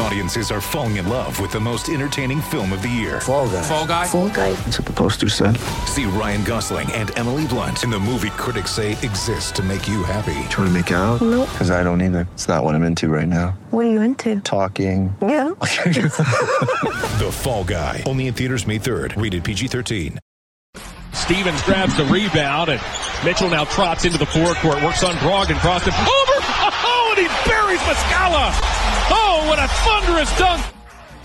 Audiences are falling in love with the most entertaining film of the year. Fall guy. Fall guy. Fall guy. That's what the poster said. See Ryan Gosling and Emily Blunt in the movie critics say exists to make you happy. Trying to make it out? Nope. Because I don't either. It's not what I'm into right now. What are you into? Talking. Yeah. The Fall Guy. Only in theaters May 3rd. Rated PG-13. Stevens grabs the rebound, and Mitchell now trots into the forecourt, works on Brogdon, crossed it oh, and buries Muscala. Oh, what a thunderous dunk!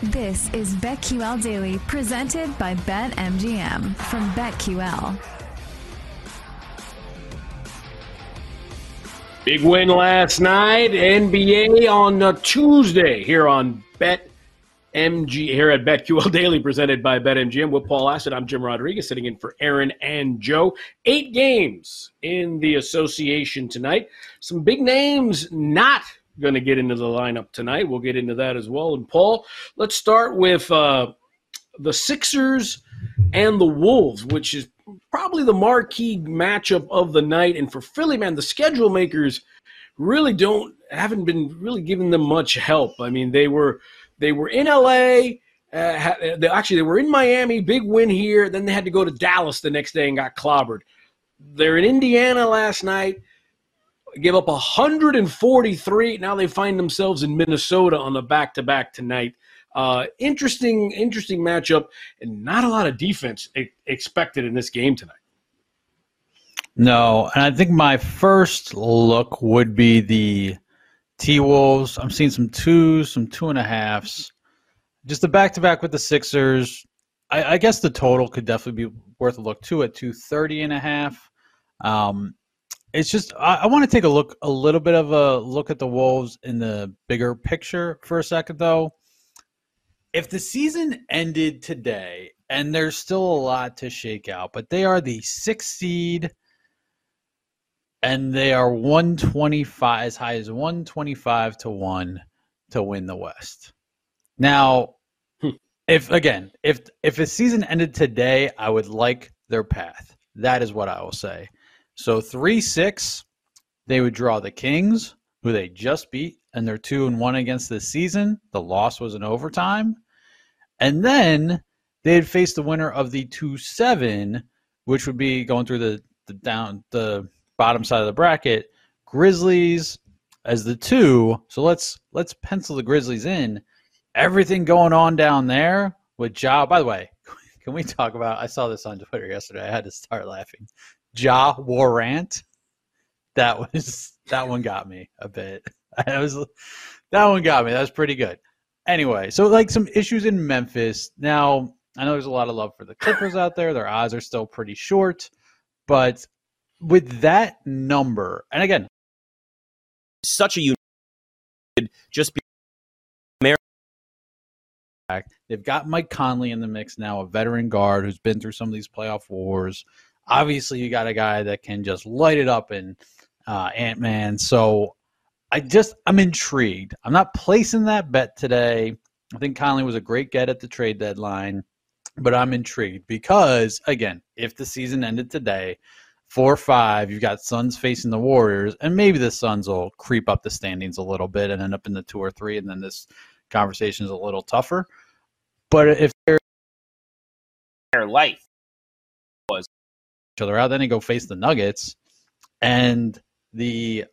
This is BetQL Daily, presented by BetMGM from BetQL. Big win last night, NBA on a Tuesday here on Bet MG here at BetQL Daily, presented by BetMGM with Paul Assett. I'm Jim Rodriguez, sitting in for Aaron and Joe. Eight games in the association tonight. Some big names not going to get into the lineup tonight. We'll get into that as well. And Paul, let's start with uh, the Sixers and the Wolves, which is probably the marquee matchup of the night. And for Philly, man, the schedule makers really don't haven't been really giving them much help. I mean, they were they were in LA. Uh, they, actually, they were in Miami, big win here. Then they had to go to Dallas the next day and got clobbered. They're in Indiana last night, give up 143. Now they find themselves in Minnesota on the back to back tonight. Uh, interesting, interesting matchup, and not a lot of defense expected in this game tonight. No, and I think my first look would be the T Wolves. I'm seeing some twos, some two and a halves. Just the back to back with the Sixers. I, I, guess the total could definitely be worth a look too at 230 and a half. Um, it's just I, I want to take a look, a little bit of a look at the Wolves in the bigger picture for a second, though. If the season ended today, and there's still a lot to shake out, but they are the sixth seed and they are 125 as high as 125 to 1 to win the west. Now hmm. if again if if a season ended today i would like their path. That is what i will say so 3-6 they would draw the kings who they just beat and they're 2 and 1 against this season the loss was in overtime and then they'd face the winner of the 2-7 which would be going through the the down the bottom side of the bracket. Grizzlies as the two. So let's let's pencil the Grizzlies in. Everything going on down there with Ja. By the way, can we talk about? I saw this on Twitter yesterday. I had to start laughing. Ja Warrant. That was that one got me a bit. I was that one got me. That was pretty good. Anyway, so like some issues in Memphis. Now I know there's a lot of love for the Clippers out there. Their odds are still pretty short, but with that number, and again, such a unique just be They've got Mike Conley in the mix now, a veteran guard who's been through some of these playoff wars. Obviously, you got a guy that can just light it up in uh, Ant Man. So I just I'm intrigued. I'm not placing that bet today. I think Conley was a great get at the trade deadline, but I'm intrigued because again, if the season ended today, four or five, you've got Suns facing the Warriors, and maybe the Suns will creep up the standings a little bit and end up in the two or three, and then this conversation is a little tougher. But if they're their life each other out, then they go face the Nuggets, and the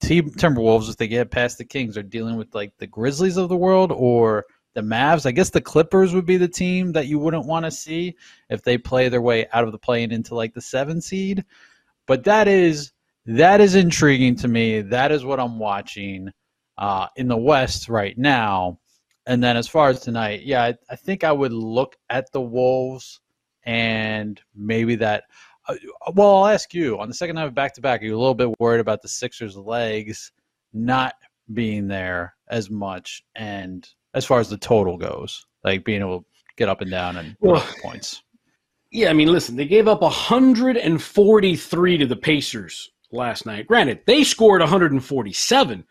team Timberwolves, if they get past the Kings, are dealing with like the Grizzlies of the world or the Mavs. I guess the Clippers would be the team that you wouldn't want to see if they play their way out of the play and into like the seven seed. But that is that is intriguing to me. That is what I'm watching uh, in the West right now. And then as far as tonight, yeah, I, I think I would look at the Wolves and maybe that. Uh, well, I'll ask you on the second night of back to back. Are you a little bit worried about the Sixers' legs not being there as much, and as far as the total goes, like being able to get up and down and well, points? Yeah, I mean, listen, they gave up 143 to the Pacers last night. Granted, they scored 147,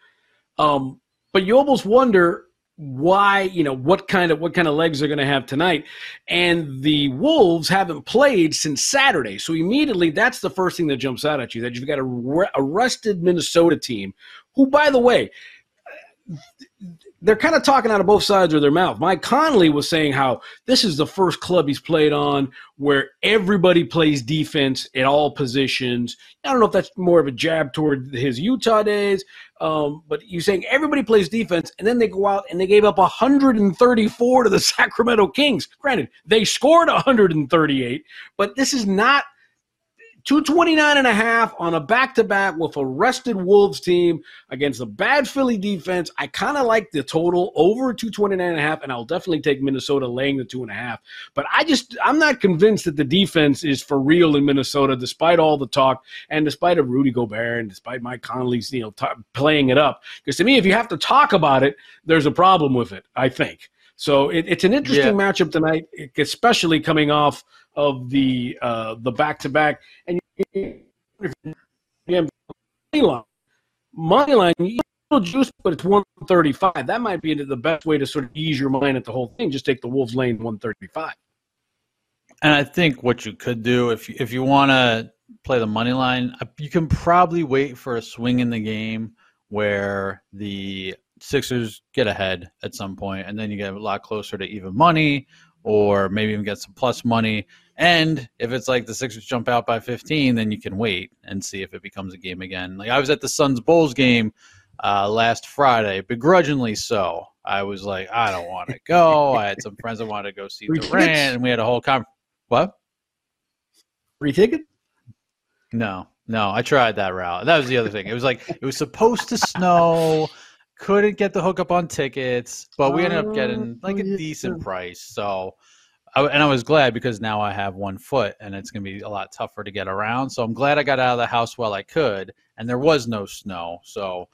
um, but you almost wonder why you know what kind of what kind of legs they're going to have tonight and the wolves haven't played since saturday so immediately that's the first thing that jumps out at you that you've got a, re- a rested minnesota team who by the way they're kind of talking out of both sides of their mouth. Mike Conley was saying how this is the first club he's played on where everybody plays defense at all positions. I don't know if that's more of a jab toward his Utah days, um, but you're saying everybody plays defense, and then they go out and they gave up 134 to the Sacramento Kings. Granted, they scored 138, but this is not – 229 and a half on a back to back with a rested Wolves team against a bad Philly defense. I kind of like the total over 229 and a half, and I'll definitely take Minnesota laying the two and a half. But I just, I'm not convinced that the defense is for real in Minnesota, despite all the talk and despite of Rudy Gobert and despite Mike Conley's, you know, t- playing it up. Because to me, if you have to talk about it, there's a problem with it, I think. So it, it's an interesting yeah. matchup tonight, especially coming off of the uh, the back to back and money line, money line, you juice, but it's one thirty five. That might be the best way to sort of ease your mind at the whole thing. Just take the Wolves lane one thirty five. And I think what you could do if you, if you want to play the money line, uh, you can probably wait for a swing in the game where the Sixers get ahead at some point, and then you get a lot closer to even money, or maybe even get some plus money. And if it's like the Sixers jump out by 15, then you can wait and see if it becomes a game again. Like I was at the Suns Bulls game uh, last Friday, begrudgingly so. I was like, I don't want to go. I had some friends that wanted to go see Free Durant, tickets? and we had a whole conversation. What? Free ticket? No, no. I tried that route. That was the other thing. It was like it was supposed to snow. Couldn't get the hookup on tickets, but we ended up getting like a oh, decent price. So I, and I was glad because now I have one foot and it's going to be a lot tougher to get around. So I'm glad I got out of the house while I could, and there was no snow, so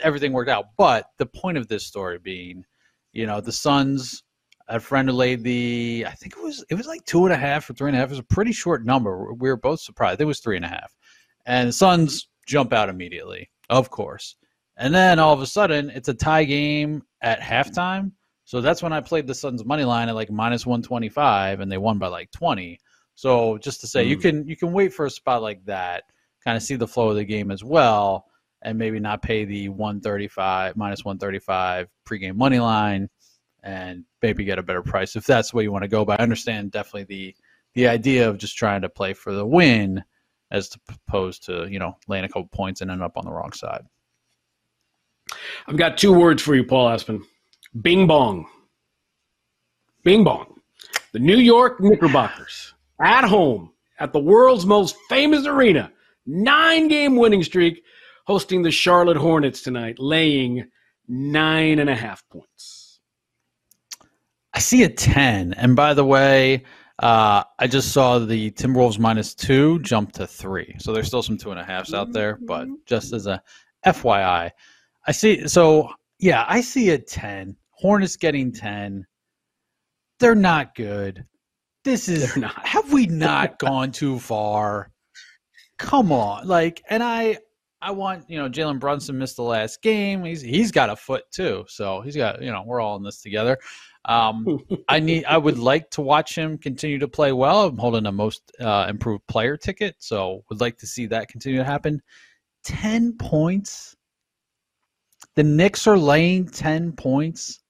everything worked out. But the point of this story being, you know, the Suns. A friend who laid the, I think it was it was like two and a half or three and a half. It was a pretty short number. We were both surprised. It was three and a half, and the Suns jump out immediately, of course. And then all of a sudden, it's a tie game at halftime so that's when I played the Suns money line at like minus 125 and they won by like 20. So just to say mm. you can you can wait for a spot like that, kind of see the flow of the game as well and maybe not pay the 135 minus 135 pregame money line and maybe get a better price if that's the way you want to go. But I understand definitely the the idea of just trying to play for the win as opposed to, you know, laying a couple points and end up on the wrong side. I've got two words for you, Paul Aspen. Bing bong. Bing bong. The New York Knickerbockers at home at the world's most famous arena, nine game winning streak, hosting the Charlotte Hornets tonight, laying nine and a half points. I see a 10. And by the way, uh, I just saw the Timberwolves minus two jump to three. So there's still some two and a halfs out there, but just as a FYI, I see. So yeah, I see a 10. Hornets getting 10. They're not good. This is They're not. Have we not gone too far? Come on. Like and I I want, you know, Jalen Brunson missed the last game. He's he's got a foot too. So he's got, you know, we're all in this together. Um, I need I would like to watch him continue to play well. I'm holding a most uh, improved player ticket, so would like to see that continue to happen. 10 points the Knicks are laying 10 points.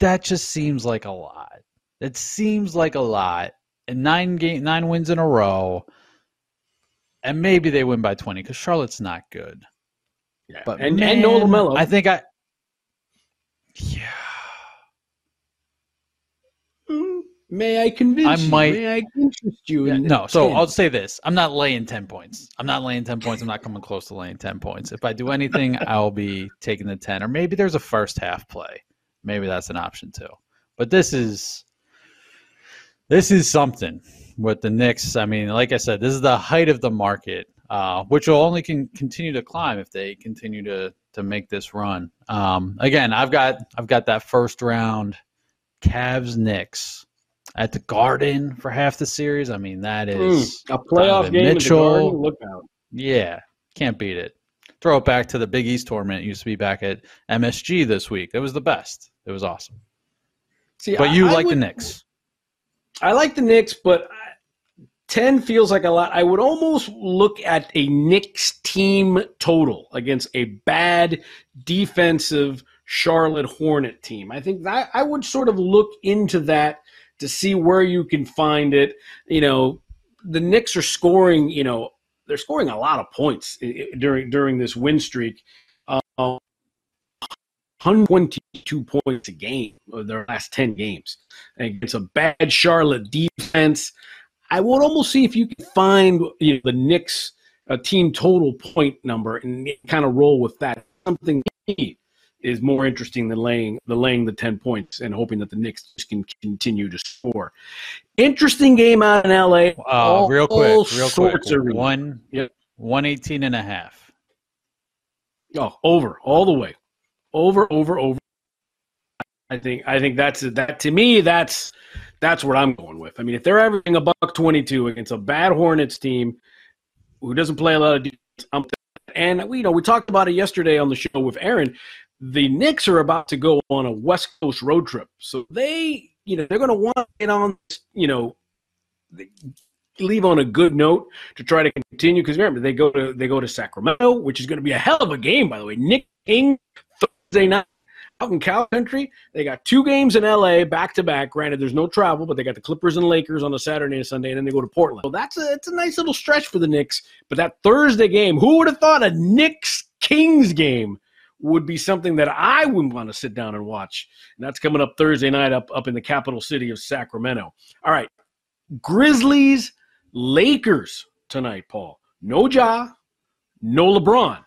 That just seems like a lot. It seems like a lot. And nine game nine wins in a row. And maybe they win by 20 because Charlotte's not good. Yeah. But and, man, and no LaMelo. I think I Yeah. May I convince I might, you? May I interest you? Yeah, no, so 10. I'll say this: I'm not laying ten points. I'm not laying ten points. I'm not coming close to laying ten points. If I do anything, I'll be taking the ten, or maybe there's a first half play. Maybe that's an option too. But this is this is something with the Knicks. I mean, like I said, this is the height of the market, uh, which will only can continue to climb if they continue to to make this run. Um, again, I've got I've got that first round Cavs Knicks at the Garden for half the series. I mean, that hmm, mm, a playoff Donovan game Mitchell. Look out! Yeah, can't beat it. Throw it back to the Big East tournament. It used to be back at MSG this week. It was the best. It was awesome. See, But you I like the would- Knicks. I like the Knicks, but I- 10 feels like a lot. I would almost look at a Knicks team total against a bad defensive Charlotte Hornet team. I think that I would sort of look into that to see where you can find it. You know, the Knicks are scoring, you know, they're scoring a lot of points during during this win streak. Um, 122 points a game of their last 10 games against a bad Charlotte defense. I would almost see if you can find you know, the Knicks a team total point number and kind of roll with that. Something is more interesting than laying the laying the 10 points and hoping that the Knicks just can continue to score. Interesting game out in LA. Uh, real quick, real quick. One, Yep. 118 and a half. Oh, over all the way, over, over, over. I think I think that's that to me. That's that's what I'm going with. I mean, if they're averaging a buck 22 against a bad Hornets team who doesn't play a lot of defense, I'm, and we you know we talked about it yesterday on the show with Aaron. The Knicks are about to go on a West Coast road trip, so they you know they're going to want to get on you know leave on a good note to try to continue because remember they go to they go to Sacramento, which is going to be a hell of a game by the way. Nick King Thursday night out in Cal Country. They got two games in LA back to back. Granted, there's no travel, but they got the Clippers and Lakers on a Saturday and Sunday, and then they go to Portland. So that's a it's a nice little stretch for the Knicks. But that Thursday game, who would have thought a Knicks Kings game? Would be something that I wouldn't want to sit down and watch. And that's coming up Thursday night up, up in the capital city of Sacramento. All right. Grizzlies, Lakers tonight, Paul. No Ja, no LeBron.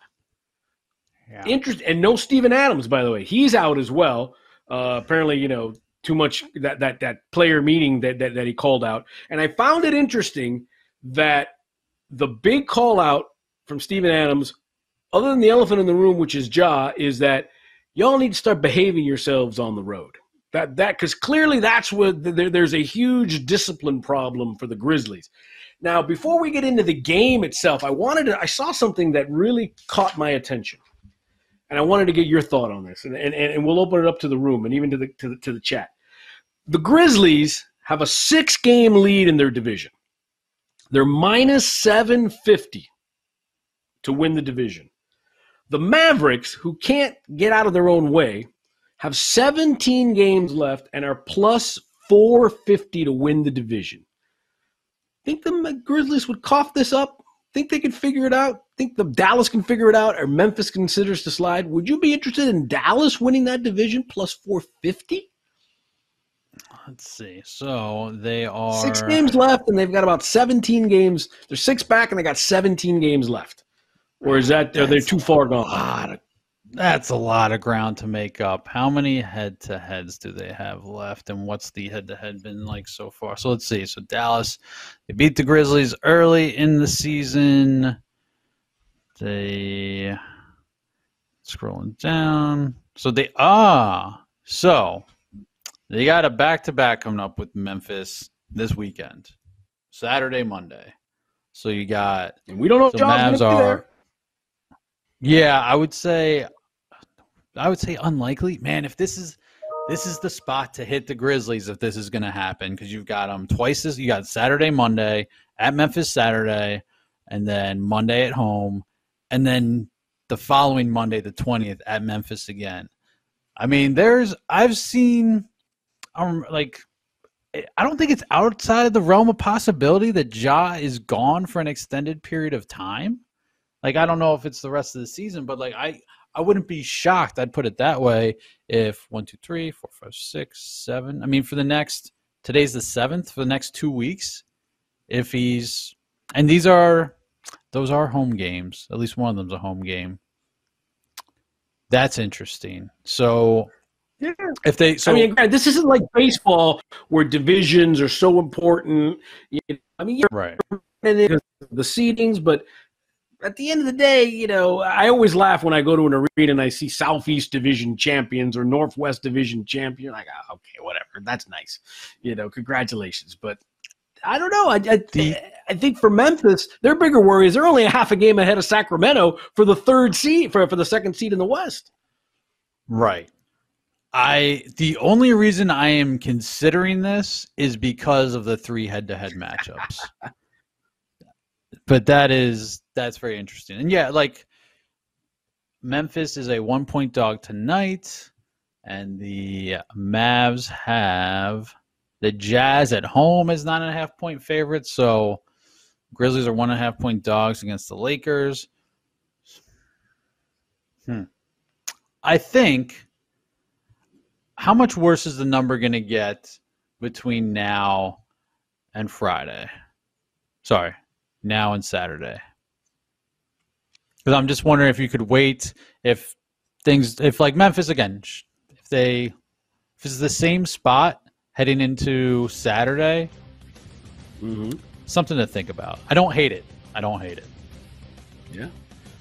Yeah. Interest and no Steven Adams, by the way. He's out as well. Uh, apparently, you know, too much that that that player meeting that, that that he called out. And I found it interesting that the big call out from Steven Adams, other than the elephant in the room, which is Ja, is that y'all need to start behaving yourselves on the road. That that because clearly that's where there, there's a huge discipline problem for the Grizzlies. Now, before we get into the game itself, I wanted to I saw something that really caught my attention. And I wanted to get your thought on this. And, and, and we'll open it up to the room and even to the to the to the chat. The Grizzlies have a six game lead in their division. They're minus 750 to win the division. The Mavericks, who can't get out of their own way, have 17 games left and are plus 450 to win the division. Think the Grizzlies would cough this up? Think they could figure it out? Think the Dallas can figure it out or Memphis considers to slide? Would you be interested in Dallas winning that division plus 450? Let's see. So they are Six games left, and they've got about 17 games. They're six back, and they got 17 games left. Or is that are they too far gone? of- That's a lot of ground to make up. How many head to heads do they have left? And what's the head to head been like so far? So let's see. So Dallas, they beat the Grizzlies early in the season. They scrolling down. So they ah so they got a back to back coming up with Memphis this weekend. Saturday, Monday. So you got And we don't know so Mavs going to be are there. Yeah, I would say I would say unlikely. Man, if this is this is the spot to hit the Grizzlies if this is going to happen because you've got them twice as you got Saturday, Monday at Memphis Saturday, and then Monday at home, and then the following Monday, the twentieth, at Memphis again. I mean, there's I've seen, um, like, I don't think it's outside of the realm of possibility that Ja is gone for an extended period of time. Like, I don't know if it's the rest of the season, but like, I I wouldn't be shocked. I'd put it that way. If one, two, three, four, five, six, seven. I mean, for the next today's the seventh for the next two weeks. If he's and these are those are home games. At least one of them's a home game. That's interesting. So Yeah. if they so I mean, this isn't like baseball where divisions are so important. I mean, you're right. in it 'cause of the seedings, but at the end of the day, you know, I always laugh when I go to an arena and I see Southeast Division champions or Northwest Division champion. Like, okay, whatever, that's nice, you know, congratulations. But I don't know. I I, The- I think for Memphis, their bigger worry is they're only a half a game ahead of Sacramento for the third seed for for the second seed in the West. Right. I the only reason I am considering this is because of the three head-to-head matchups. but that is that's very interesting. And yeah, like Memphis is a one-point dog tonight, and the Mavs have the Jazz at home as nine and a half point favorites. So Grizzlies are one and a half point dogs against the Lakers. Hmm. I think how much worse is the number going to get between now and Friday? Sorry, now and Saturday. Because I'm just wondering if you could wait if things, if like Memphis again, if they, if it's the same spot heading into Saturday, Mm-hmm. something to think about. I don't hate it. I don't hate it. Yeah.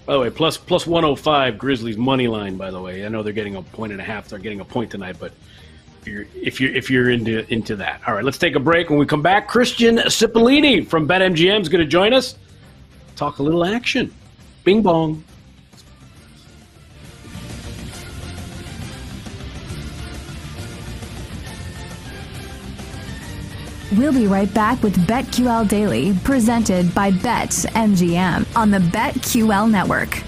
By the way, plus plus one hundred five Grizzlies money line. By the way, I know they're getting a point and a half. They're getting a point tonight, but if you're if you're if you're into into that, all right. Let's take a break. When we come back, Christian Cipollini from BetMGM is going to join us. Talk a little action. Bing bong. We'll be right back with BetQL Daily, presented by BetMGM on the BetQL network.